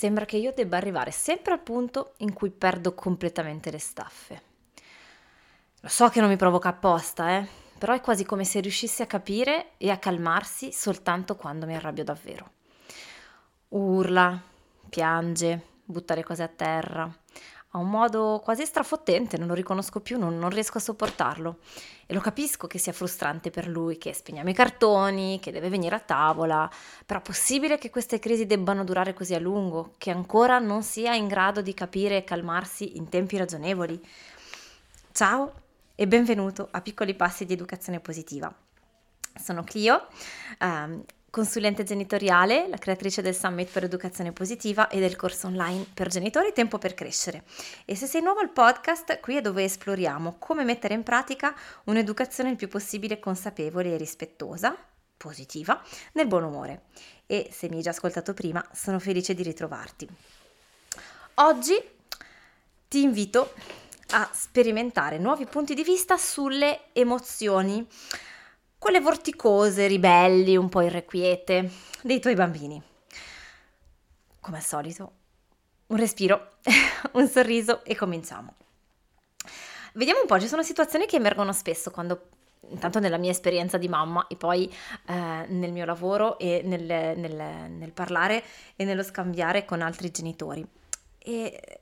sembra che io debba arrivare sempre al punto in cui perdo completamente le staffe. Lo so che non mi provoca apposta, eh, però è quasi come se riuscissi a capire e a calmarsi soltanto quando mi arrabbio davvero. Urla, piange, butta le cose a terra, ha un modo quasi strafottente, non lo riconosco più, non, non, riesco a sopportarlo. E lo capisco che sia frustrante per lui, che spegniamo i cartoni, che deve venire a tavola, però è possibile che queste crisi debbano durare così a lungo, che ancora non sia in grado di capire e calmarsi in tempi ragionevoli? Ciao e benvenuto a Piccoli Passi di Educazione Positiva. Sono Clio, um, consulente genitoriale, la creatrice del Summit per Educazione Positiva e del corso online per genitori Tempo per Crescere. E se sei nuovo al podcast, qui è dove esploriamo come mettere in pratica un'educazione il più possibile consapevole e rispettosa, positiva, nel buon umore. E se mi hai già ascoltato prima, sono felice di ritrovarti. Oggi ti invito a sperimentare nuovi punti di vista sulle emozioni quelle vorticose, ribelli, un po' irrequiete dei tuoi bambini. Come al solito, un respiro, un sorriso e cominciamo. Vediamo un po', ci sono situazioni che emergono spesso quando intanto nella mia esperienza di mamma e poi eh, nel mio lavoro e nel, nel, nel, parlare e nello scambiare con altri genitori. E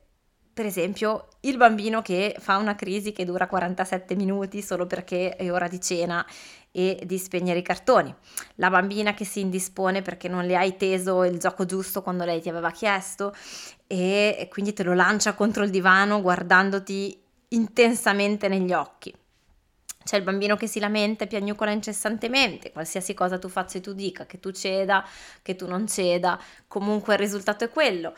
per esempio il bambino che fa una crisi che dura 47 minuti solo perché è ora di cena e di spegnere i cartoni, la bambina che si indispone perché non le hai teso il gioco giusto quando lei ti aveva chiesto e quindi te lo lancia contro il divano guardandoti intensamente negli occhi. C'è il bambino che si lamenta e piagnucola incessantemente, qualsiasi cosa tu faccia e tu dica, che tu ceda, che tu non ceda, comunque il risultato è quello.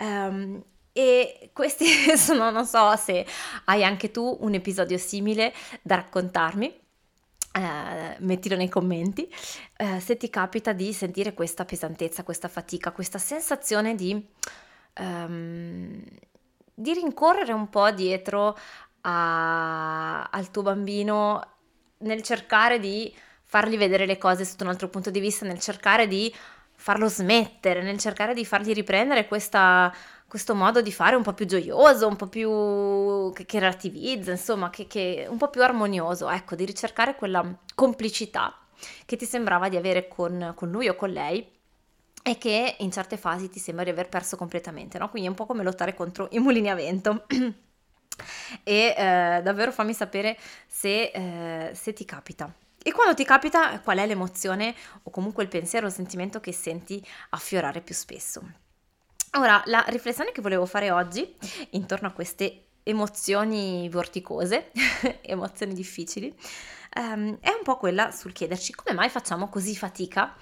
Um, e questi sono, non so se hai anche tu un episodio simile da raccontarmi eh, mettilo nei commenti, eh, se ti capita di sentire questa pesantezza, questa fatica, questa sensazione di, um, di rincorrere un po' dietro a, al tuo bambino nel cercare di fargli vedere le cose sotto un altro punto di vista, nel cercare di farlo smettere, nel cercare di fargli riprendere questa questo modo di fare un po' più gioioso, un po' più che, che relativizza, insomma, che, che un po' più armonioso, ecco, di ricercare quella complicità che ti sembrava di avere con, con lui o con lei e che in certe fasi ti sembra di aver perso completamente, no? Quindi è un po' come lottare contro i mulini a vento. e eh, davvero fammi sapere se, eh, se ti capita. E quando ti capita, qual è l'emozione o comunque il pensiero o il sentimento che senti affiorare più spesso? Ora, la riflessione che volevo fare oggi intorno a queste emozioni vorticose, emozioni difficili, um, è un po' quella sul chiederci come mai facciamo così fatica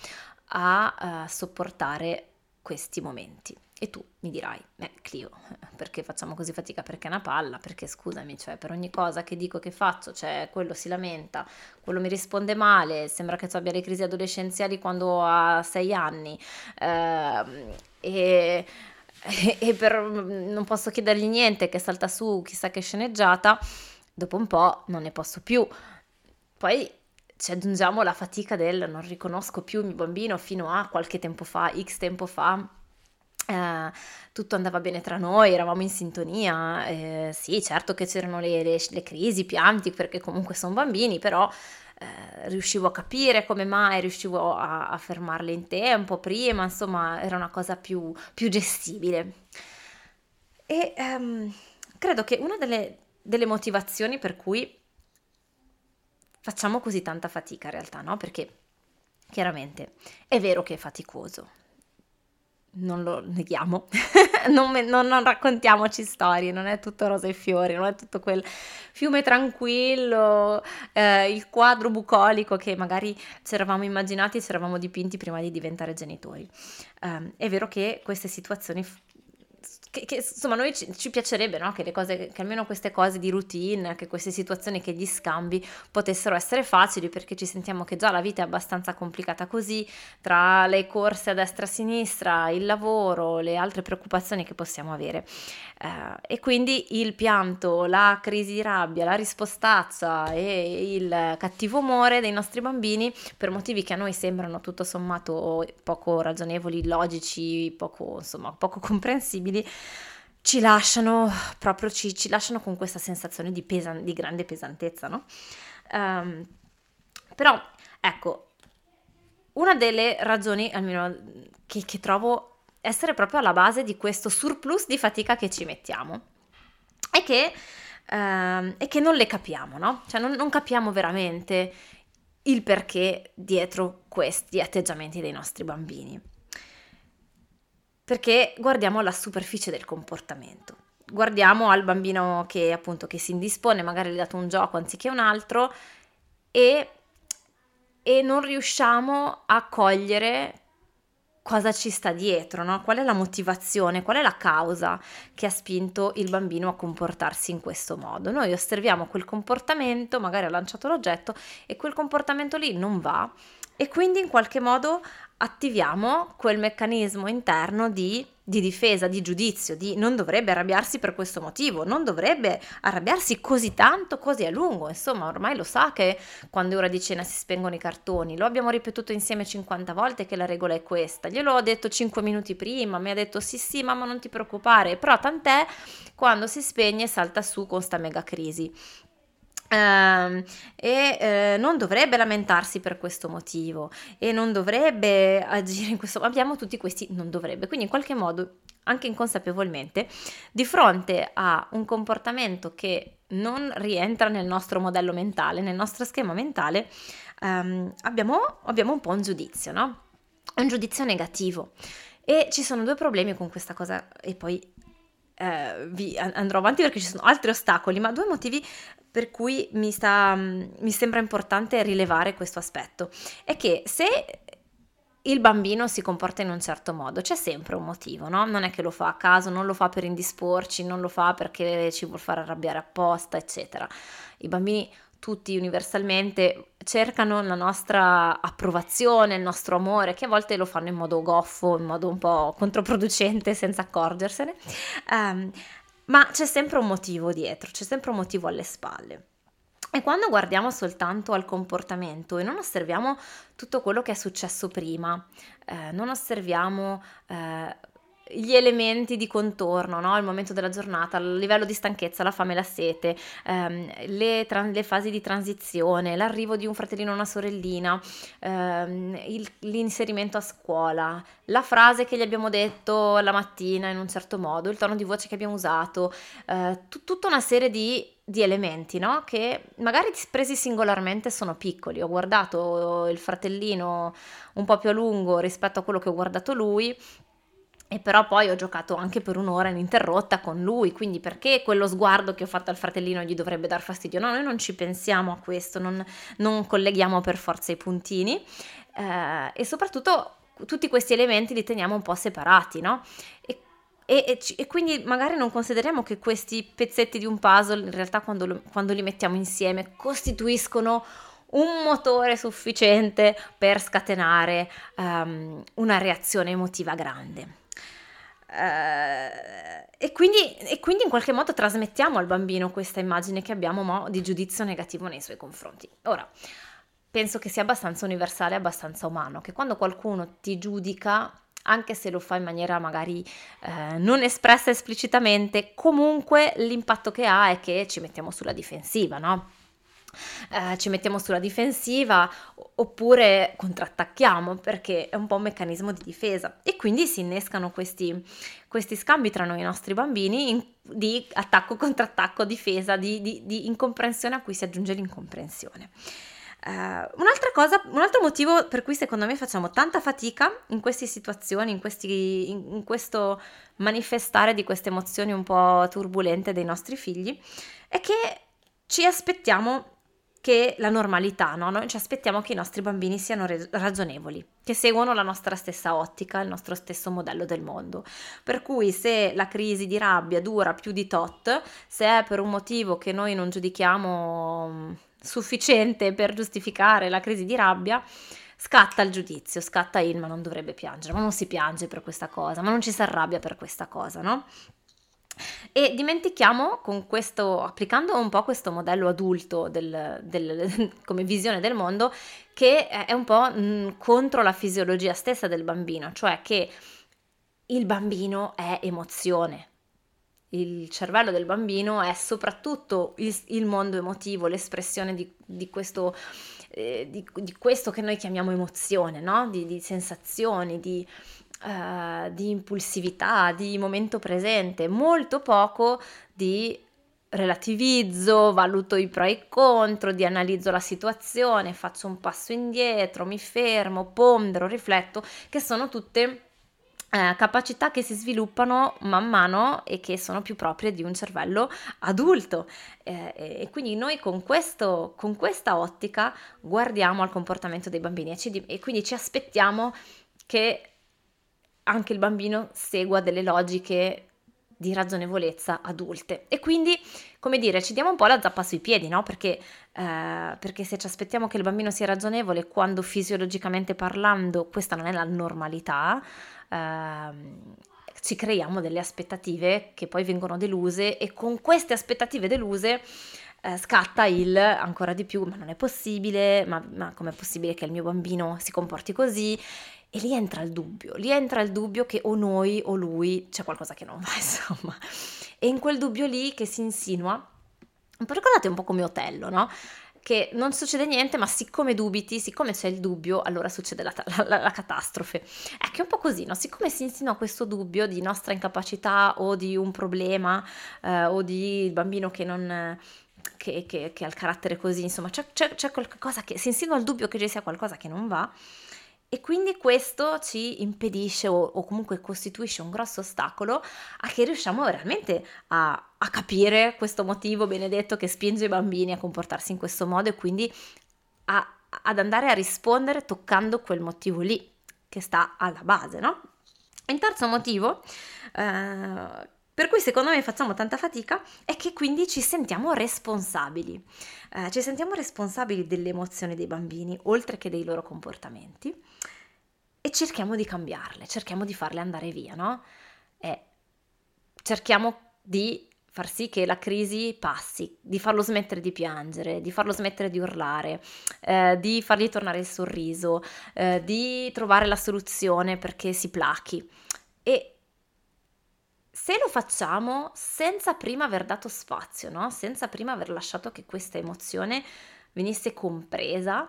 a uh, sopportare questi momenti. E tu mi dirai, beh Clio, perché facciamo così fatica? Perché è una palla, perché scusami, cioè per ogni cosa che dico che faccio, cioè quello si lamenta, quello mi risponde male, sembra che tu abbia le crisi adolescenziali quando ha sei anni, eh, e, e per, non posso chiedergli niente che salta su chissà che sceneggiata, dopo un po' non ne posso più. Poi ci aggiungiamo la fatica del non riconosco più il mio bambino fino a qualche tempo fa, x tempo fa. Eh, tutto andava bene tra noi, eravamo in sintonia. Eh, sì, certo che c'erano le, le, le crisi, pianti, perché comunque sono bambini, però eh, riuscivo a capire come mai, riuscivo a, a, fermarle in tempo prima, insomma era una cosa più, più gestibile. E um, credo che una delle, delle motivazioni per cui facciamo così tanta fatica in realtà, no? Perché chiaramente è vero che è faticoso, non lo neghiamo, non, non, non, raccontiamoci storie, non è tutto rose e fiori, non è tutto quel fiume tranquillo, eh, il quadro bucolico che magari ci eravamo immaginati e ci eravamo dipinti prima di diventare genitori. Eh, è vero che queste situazioni che, che, insomma noi ci, ci piacerebbe no? che, cose, che almeno queste cose di routine, che queste situazioni, che gli scambi potessero essere facili perché ci sentiamo che già la vita è abbastanza complicata così, tra le corse a destra e a sinistra, il lavoro, le altre preoccupazioni che possiamo avere. Uh, e quindi il pianto, la crisi di rabbia, la rispostazza e il cattivo umore dei nostri bambini per motivi che a noi sembrano tutto sommato poco ragionevoli, logici, poco, insomma, poco comprensibili, ci lasciano proprio ci, ci lasciano con questa sensazione di, pesan- di grande pesantezza, no? Um, però ecco, una delle ragioni, almeno che, che trovo essere proprio alla base di questo surplus di fatica che ci mettiamo. E che, ehm, e che non le capiamo, no? Cioè non, non capiamo veramente il perché dietro questi atteggiamenti dei nostri bambini. Perché guardiamo la superficie del comportamento. Guardiamo al bambino che appunto che si indispone, magari gli dato un gioco anziché un altro e, e non riusciamo a cogliere cosa ci sta dietro, no? qual è la motivazione, qual è la causa che ha spinto il bambino a comportarsi in questo modo. Noi osserviamo quel comportamento, magari ha lanciato l'oggetto e quel comportamento lì non va e quindi in qualche modo attiviamo quel meccanismo interno di, di, difesa, di giudizio, di non dovrebbe arrabbiarsi per questo motivo, non dovrebbe arrabbiarsi così tanto, così a lungo, insomma ormai lo sa che quando è ora di cena si spengono i cartoni, lo abbiamo ripetuto insieme 50 volte che la regola è questa, glielo ho detto 5 minuti prima, mi ha detto sì sì mamma non ti preoccupare, però tant'è quando si spegne salta su con sta mega crisi. Uh, e uh, non dovrebbe lamentarsi per questo motivo e non dovrebbe agire in questo modo. Abbiamo tutti questi non dovrebbe, quindi in qualche modo, anche inconsapevolmente, di fronte a un comportamento che non rientra nel nostro modello mentale, nel nostro schema mentale, um, abbiamo, abbiamo un po' un giudizio, no? Un giudizio negativo. E ci sono due problemi con questa cosa e poi eh, vi andrò avanti perché ci sono altri ostacoli, ma due motivi per cui mi, sta, mi sembra importante rilevare questo aspetto. È che se il bambino si comporta in un certo modo, c'è sempre un motivo, no? Non è che lo fa a caso, non lo fa per indisporci, non lo fa perché ci vuol fare arrabbiare apposta, eccetera. I bambini tutti universalmente cercano la nostra approvazione, il nostro amore, che a volte lo fanno in modo goffo, in modo un po' controproducente, senza accorgersene. Um, ma c'è sempre un motivo dietro, c'è sempre un motivo alle spalle. E quando guardiamo soltanto al comportamento e non osserviamo tutto quello che è successo prima, eh, non osserviamo eh, gli elementi di contorno, no? il momento della giornata, il livello di stanchezza, la fame, la sete, ehm, le, tra- le, fasi di transizione, l'arrivo di un fratellino o una sorellina, ehm, il, l'inserimento a scuola, la frase che gli abbiamo detto la mattina in un certo modo, il tono di voce che abbiamo usato, eh, t- tutta una serie di di elementi, no? Che magari presi singolarmente sono piccoli. Ho guardato il fratellino un po' più a lungo rispetto a quello che ho guardato lui e però poi ho giocato anche per un'ora ininterrotta con lui, quindi perché quello sguardo che ho fatto al fratellino gli dovrebbe dar fastidio? No, noi non ci pensiamo a questo, non, non colleghiamo per forza i puntini eh, e soprattutto tutti questi elementi li teniamo un po' separati, no? E, e, e, quindi magari non consideriamo che questi pezzetti di un puzzle in realtà quando, lo, quando li mettiamo insieme costituiscono un motore sufficiente per scatenare um, una reazione emotiva grande. Uh, e, quindi, e, quindi, in qualche modo trasmettiamo al bambino questa immagine che abbiamo mo, di giudizio negativo nei suoi confronti. Ora, penso che sia abbastanza universale, abbastanza umano, che quando qualcuno ti giudica, anche se lo fa in maniera magari eh, non espressa esplicitamente, comunque l'impatto che ha è che ci mettiamo sulla difensiva, no? Eh, ci mettiamo sulla difensiva oppure contrattacchiamo perché è un po' un meccanismo di difesa e quindi si innescano questi, questi scambi tra noi e i nostri bambini in, di attacco, difesa, di, di, di incomprensione a cui si aggiunge l'incomprensione. Uh, un'altra cosa, un altro motivo per cui secondo me facciamo tanta fatica in queste situazioni, in, questi, in, in, questo manifestare di queste emozioni un po' turbolente dei nostri figli, è che ci aspettiamo che la normalità, no? Noi ci aspettiamo che i nostri bambini siano re- ragionevoli, che seguono la nostra stessa ottica, il nostro stesso modello del mondo. Per cui se la crisi di rabbia dura più di tot, se è per un motivo che noi non giudichiamo mm, sufficiente per giustificare la crisi di rabbia, scatta il giudizio, scatta il ma non dovrebbe piangere, ma non si piange per questa cosa, ma non ci si arrabbia per questa cosa, no? E dimentichiamo questo, applicando un po' questo modello adulto del, del, come visione del mondo, che è un po' mh, contro la fisiologia stessa del bambino, cioè che il bambino è emozione. Il cervello del bambino è soprattutto il, il mondo emotivo, l'espressione di, di questo eh, di, di, questo che noi chiamiamo emozione, no? di sensazioni, di, uh, di impulsività, di momento presente, molto poco di relativizzo, valuto i pro e i contro, di analizzo la situazione, faccio un passo indietro, mi fermo, pondero, rifletto, che sono tutte eh, capacità che si sviluppano man mano e che sono più proprie di un cervello adulto. Eh, e quindi noi con, questo, con, questa ottica guardiamo al comportamento dei bambini e, ci, e quindi ci aspettiamo che anche il bambino segua delle logiche di ragionevolezza adulte. E quindi, come dire, ci diamo un po' la zappa sui piedi, no? Perché, eh, perché se ci aspettiamo che il bambino sia ragionevole quando fisiologicamente parlando questa non è la normalità, eh, ci creiamo delle aspettative che poi vengono deluse e con queste aspettative deluse eh, scatta il ancora di più, ma non è possibile, ma, ma com'è possibile che il mio bambino si comporti così? E lì entra il dubbio, lì entra il dubbio che o noi o lui c'è qualcosa che non va, insomma. E in quel dubbio lì che si insinua, ricordate un po' come Otello, no? Che non succede niente, ma siccome dubiti, siccome c'è il dubbio, allora succede la, la, la, la catastrofe. È che è un po' così, no? Siccome si insinua questo dubbio di nostra incapacità o di un problema eh, o di bambino che non... Che, che, che, ha il carattere così, insomma, c'è, c'è, c'è qualcosa che si insinua il dubbio che ci sia qualcosa che non va e quindi questo ci impedisce o, o, comunque costituisce un grosso ostacolo a che riusciamo veramente a, a, capire questo motivo benedetto che spinge i bambini a comportarsi in questo modo e quindi a, ad andare a rispondere toccando quel motivo lì che sta alla base, no? Il terzo motivo eh, per cui secondo me facciamo tanta fatica è che quindi ci sentiamo responsabili, eh, ci sentiamo responsabili delle emozioni dei bambini oltre che dei loro comportamenti e cerchiamo di cambiarle, cerchiamo di farle andare via, no? E cerchiamo di far sì che la crisi passi, di farlo smettere di piangere, di farlo smettere di urlare, eh, di fargli tornare il sorriso, eh, di trovare la soluzione perché si plachi. E se lo facciamo senza prima aver dato spazio, no? senza prima aver lasciato che questa emozione venisse compresa,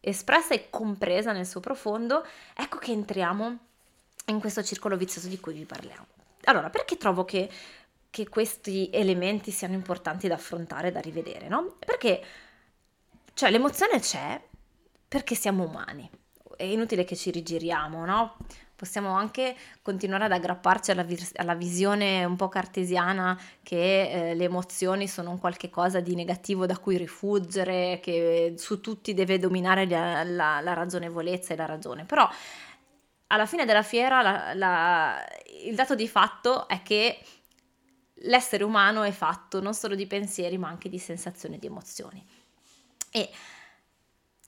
espressa e compresa nel suo profondo, ecco che entriamo in questo circolo vizioso di cui vi parliamo. Allora, perché trovo che, che questi elementi siano importanti da affrontare, da rivedere? No? Perché cioè, l'emozione c'è perché siamo umani. È inutile che ci rigiriamo, no? Possiamo anche continuare ad aggrapparci alla, vis- alla visione un po' cartesiana che eh, le emozioni sono un qualche cosa di negativo da cui rifuggere, che su tutti deve dominare la, la, la ragionevolezza e la ragione. Però alla fine della fiera la, la, il dato di fatto è che l'essere umano è fatto non solo di pensieri ma anche di sensazioni e di emozioni. E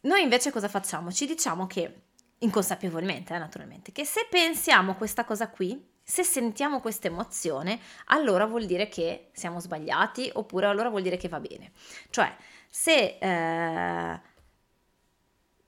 noi invece cosa facciamo? Ci diciamo che inconsapevolmente eh, naturalmente, che se pensiamo questa cosa qui, se sentiamo questa emozione, allora vuol dire che siamo sbagliati oppure allora vuol dire che va bene. Cioè, se eh,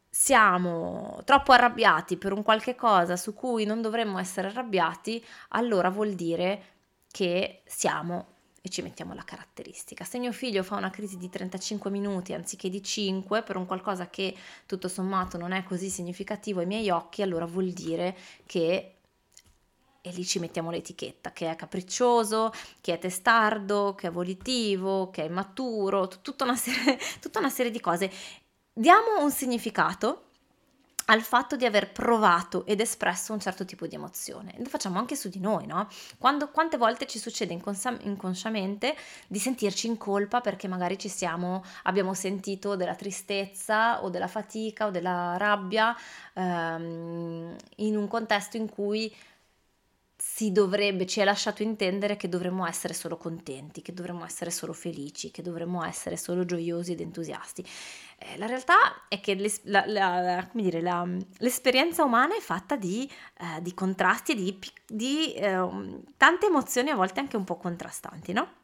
siamo troppo arrabbiati per un qualche cosa su cui non dovremmo essere arrabbiati, allora vuol dire che siamo e ci mettiamo la caratteristica. Se mio figlio fa una crisi di 35 minuti anziché di 5 per un qualcosa che tutto sommato non è così significativo ai miei occhi, allora vuol dire che e lì ci mettiamo l'etichetta, che è capriccioso, che è testardo, che è volitivo, che è immaturo, tutta una serie, tutta una serie di cose. Diamo un significato al fatto di aver provato ed espresso un certo tipo di emozione. Lo facciamo anche su di noi, no? Quando, quante volte ci succede inconscia- inconsciamente di sentirci in colpa perché magari ci siamo, abbiamo sentito della tristezza o della fatica o della rabbia ehm, in un contesto in cui si dovrebbe, ci è lasciato intendere che dovremmo essere solo contenti, che dovremmo essere solo felici, che dovremmo essere solo gioiosi ed entusiasti. Eh, la realtà è che la, la, dire, la, l'esperienza umana è fatta di, eh, di contrasti, di, di eh, tante emozioni a volte anche un po' contrastanti, no?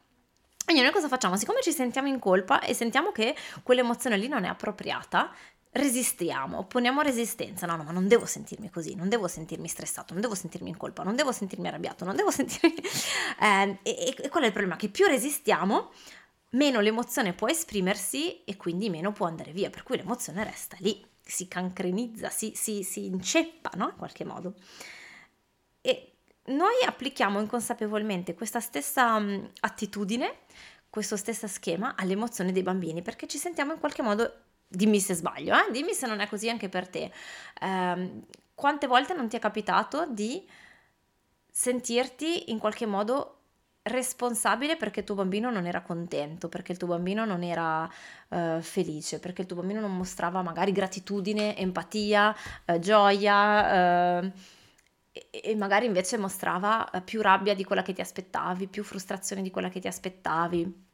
Quindi noi cosa facciamo? Siccome ci sentiamo in colpa e sentiamo che quell'emozione lì non è appropriata, resistiamo, opponiamo resistenza. No, no, ma non devo sentirmi così, non devo sentirmi stressato, non devo sentirmi in colpa, non devo sentirmi arrabbiato, non devo sentirmi... Eh, e, e qual è il problema? Che più resistiamo, meno l'emozione può esprimersi e quindi meno può andare via, per cui l'emozione resta lì, si cancrenizza, si, si, si inceppa, no? In qualche modo. E noi applichiamo inconsapevolmente questa stessa attitudine, questo stesso schema alle emozioni dei bambini, perché ci sentiamo in qualche modo Dimmi se sbaglio, eh? dimmi se non è così anche per te. Eh, quante volte non ti è capitato di sentirti in qualche modo responsabile perché il tuo bambino non era contento, perché il tuo bambino non era uh, felice, perché il tuo bambino non mostrava magari gratitudine, empatia, uh, gioia uh, e, magari invece mostrava più rabbia di quella che ti aspettavi, più frustrazione di quella che ti aspettavi.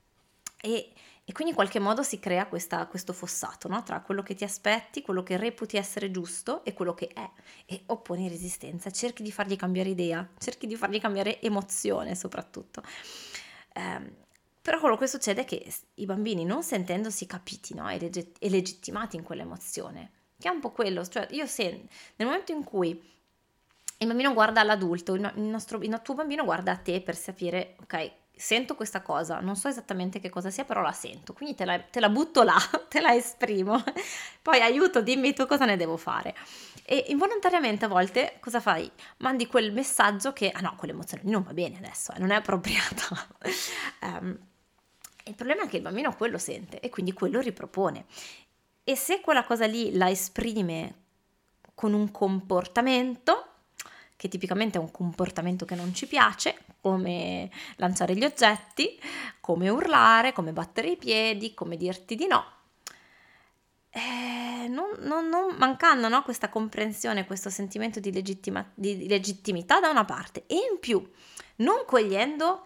E, e quindi in qualche modo si crea questa, questo fossato no? tra quello che ti aspetti, quello che reputi essere giusto e quello che è. E opponi resistenza, cerchi di fargli cambiare idea, cerchi di fargli cambiare emozione soprattutto. Eh, però quello che succede è che i bambini, non sentendosi capiti no? e, legge- e legittimati in quell'emozione, che è un po' quello, cioè io se nel momento in cui il bambino guarda l'adulto, il, nostro, il tuo bambino guarda a te per sapere, ok, sento questa cosa, non so esattamente che cosa sia, però la sento, quindi te la, te la, butto là, te la esprimo, poi aiuto, dimmi tu cosa ne devo fare. E involontariamente a volte cosa fai? Mandi quel messaggio che, ah no, quell'emozione non va bene adesso, eh, non è appropriata. um, il problema è che il bambino quello sente e quindi quello ripropone. E se quella cosa lì la esprime con un comportamento, che tipicamente è un comportamento che non ci piace, come lanciare gli oggetti, come urlare, come battere i piedi, come dirti di no. Eh, non, non, non, mancando no, questa comprensione, questo sentimento di, legittima, di legittimità da una parte e in più non cogliendo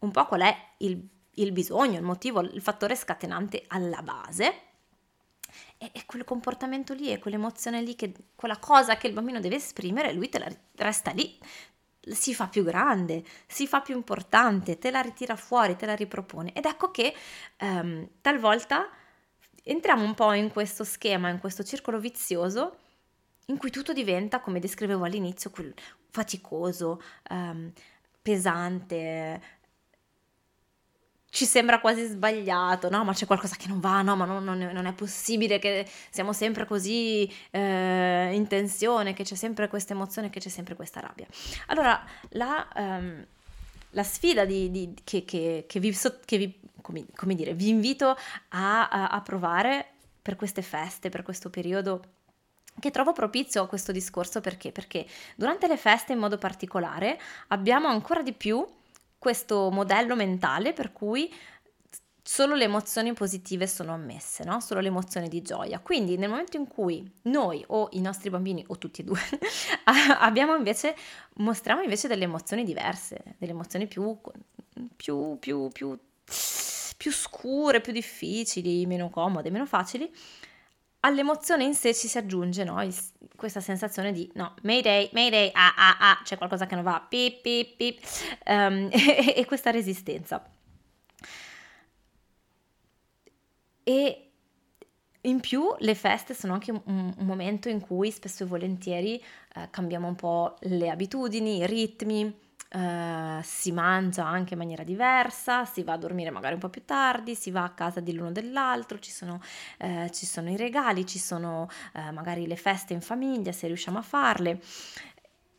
un po' qual è il, il bisogno, il motivo, il fattore scatenante alla base, e, e quel comportamento lì e quell'emozione lì, che, quella cosa che il bambino deve esprimere, lui te la resta lì, si fa più grande, si fa più importante, te la ritira fuori, te la ripropone. Ed ecco che um, talvolta entriamo un po' in questo schema, in questo circolo vizioso in cui tutto diventa, come descrivevo all'inizio, faticoso, um, pesante, ci sembra quasi sbagliato, no? Ma c'è qualcosa che non va, no? Ma non, non, non è, possibile che siamo sempre così eh, in tensione, che c'è sempre questa emozione, che c'è sempre questa rabbia. Allora, la, um, la sfida di, di, che, che, che, vi, che vi, come, come dire, vi invito a, a, a provare per queste feste, per questo periodo che trovo propizio a questo discorso perché? Perché durante le feste in modo particolare abbiamo ancora di più questo modello mentale per cui solo le emozioni positive sono ammesse, no? solo le emozioni di gioia. Quindi nel momento in cui noi o i nostri bambini o tutti e due abbiamo invece, mostriamo invece delle emozioni diverse, delle emozioni più, più, più, più, più scure, più difficili, meno comode, meno facili, all'emozione in sé ci si aggiunge no? Il, questa sensazione di no, mayday, mayday, ah ah ah, c'è qualcosa che non va, pip pip pip, um, e, e, questa resistenza. E in più le feste sono anche un, un momento in cui spesso e volentieri eh, cambiamo un po' le abitudini, i ritmi, Uh, si mangia anche in maniera diversa, si va a dormire magari un po' più tardi, si va a casa di l'uno dell'altro, ci sono, uh, ci sono i regali, ci sono uh, magari le feste in famiglia se riusciamo a farle.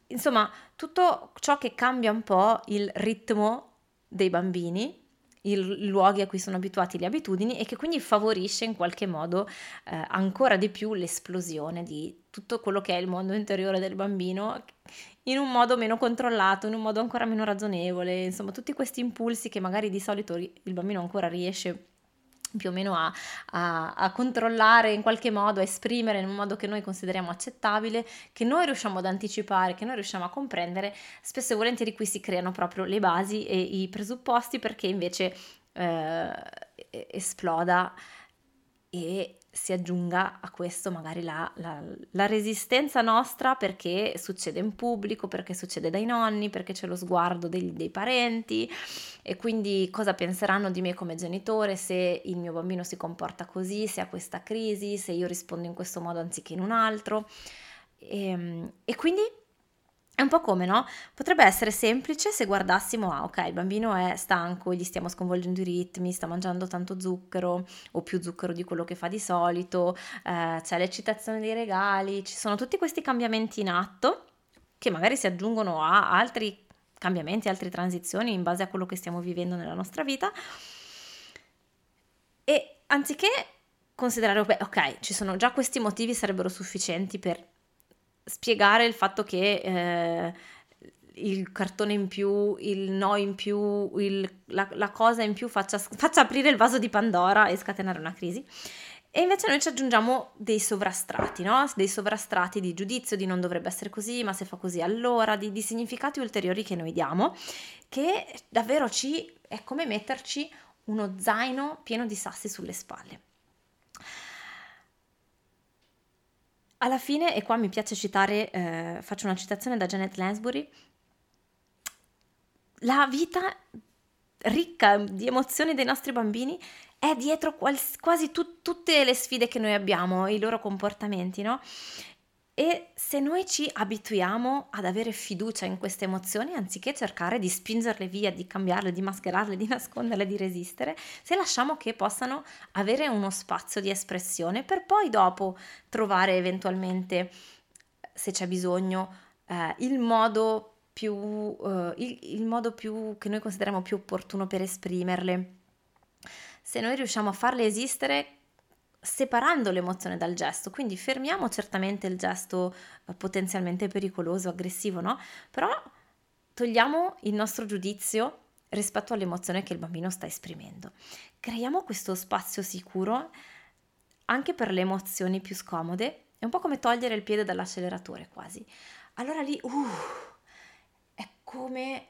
Insomma, tutto ciò che cambia un po' il ritmo dei bambini, i luoghi a cui sono abituati, le abitudini e che quindi favorisce in qualche modo ancora di più l'esplosione di tutto quello che è il mondo interiore del bambino in un modo meno controllato, in un modo ancora meno ragionevole, insomma tutti questi impulsi che magari di solito il bambino ancora riesce più o meno a, a, a, controllare in qualche modo, a esprimere in un modo che noi consideriamo accettabile, che noi riusciamo ad anticipare, che noi riusciamo a comprendere, spesso e volentieri qui si creano proprio le basi e i presupposti perché invece eh, esploda e si aggiunga a questo magari la, la, la, resistenza nostra perché succede in pubblico, perché succede dai nonni, perché c'è lo sguardo dei, dei, parenti e quindi cosa penseranno di me come genitore se il mio bambino si comporta così, se ha questa crisi, se io rispondo in questo modo anziché in un altro. E, ehm, e quindi è un po' come, no? Potrebbe essere semplice se guardassimo, ah ok, il bambino è stanco, gli stiamo sconvolgendo i ritmi, sta mangiando tanto zucchero o più zucchero di quello che fa di solito, eh, c'è l'eccitazione dei regali, ci sono tutti questi cambiamenti in atto che magari si aggiungono a altri cambiamenti, altre transizioni in base a quello che stiamo vivendo nella nostra vita. E anziché considerare, ok, ci sono già questi motivi sarebbero sufficienti per spiegare il fatto che eh, il cartone in più, il no in più, il, la, la, cosa in più faccia, faccia aprire il vaso di Pandora e scatenare una crisi. E invece noi ci aggiungiamo dei sovrastrati, no? dei sovrastrati di giudizio, di non dovrebbe essere così, ma se fa così allora, di, di significati ulteriori che noi diamo, che davvero ci è come metterci uno zaino pieno di sassi sulle spalle. Alla fine, e qua mi piace citare, eh, faccio una citazione da Janet Lansbury, la vita ricca di emozioni dei nostri bambini è dietro quals- quasi tu- tutte le sfide che noi abbiamo, i loro comportamenti, no? E se noi ci abituiamo ad avere fiducia in queste emozioni, anziché cercare di spingerle via, di cambiarle, di mascherarle, di nasconderle, di resistere, se lasciamo che possano avere uno spazio di espressione per poi dopo trovare eventualmente, se c'è bisogno, eh, il modo più, uh, il, il modo più che noi consideriamo più opportuno per esprimerle. Se noi riusciamo a farle esistere separando l'emozione dal gesto, quindi fermiamo certamente il gesto eh, potenzialmente pericoloso, aggressivo, no? Però togliamo il nostro giudizio rispetto all'emozione che il bambino sta esprimendo. Creiamo questo spazio sicuro anche per le emozioni più scomode, è un po' come togliere il piede dall'acceleratore quasi. Allora lì, uh, è come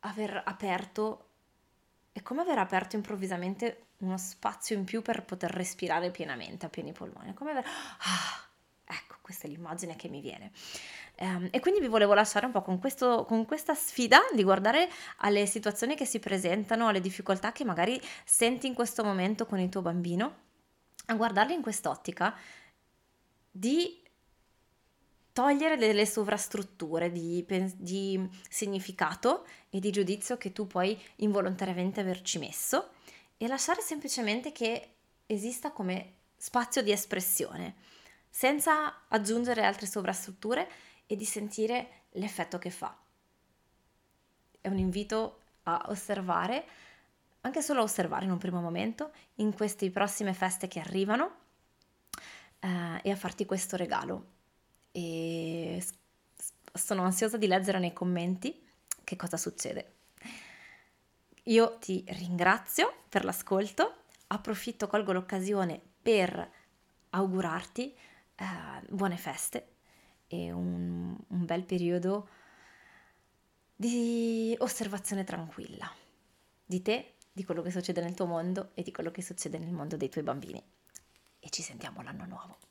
aver aperto, è come aver aperto improvvisamente uno spazio in più per poter respirare pienamente a pieni polmoni. Come aver... Ah, ecco, questa è l'immagine che mi viene. Um, e quindi vi volevo lasciare un po' con, questo, con questa sfida di guardare alle situazioni che si presentano, alle difficoltà che magari senti in questo momento con il tuo bambino, a guardarli in quest'ottica di togliere delle sovrastrutture di, di significato e di giudizio che tu puoi involontariamente averci messo e lasciare semplicemente che esista come spazio di espressione, senza aggiungere altre sovrastrutture e di sentire l'effetto che fa. È un invito a osservare, anche solo a osservare in un primo momento, in queste prossime feste che arrivano eh, e a farti questo regalo. E sono ansiosa di leggere nei commenti che cosa succede. Io ti ringrazio per l'ascolto, approfitto, colgo l'occasione per augurarti eh, buone feste e un, un bel periodo di osservazione tranquilla di te, di quello che succede nel tuo mondo e di quello che succede nel mondo dei tuoi bambini. E ci sentiamo l'anno nuovo.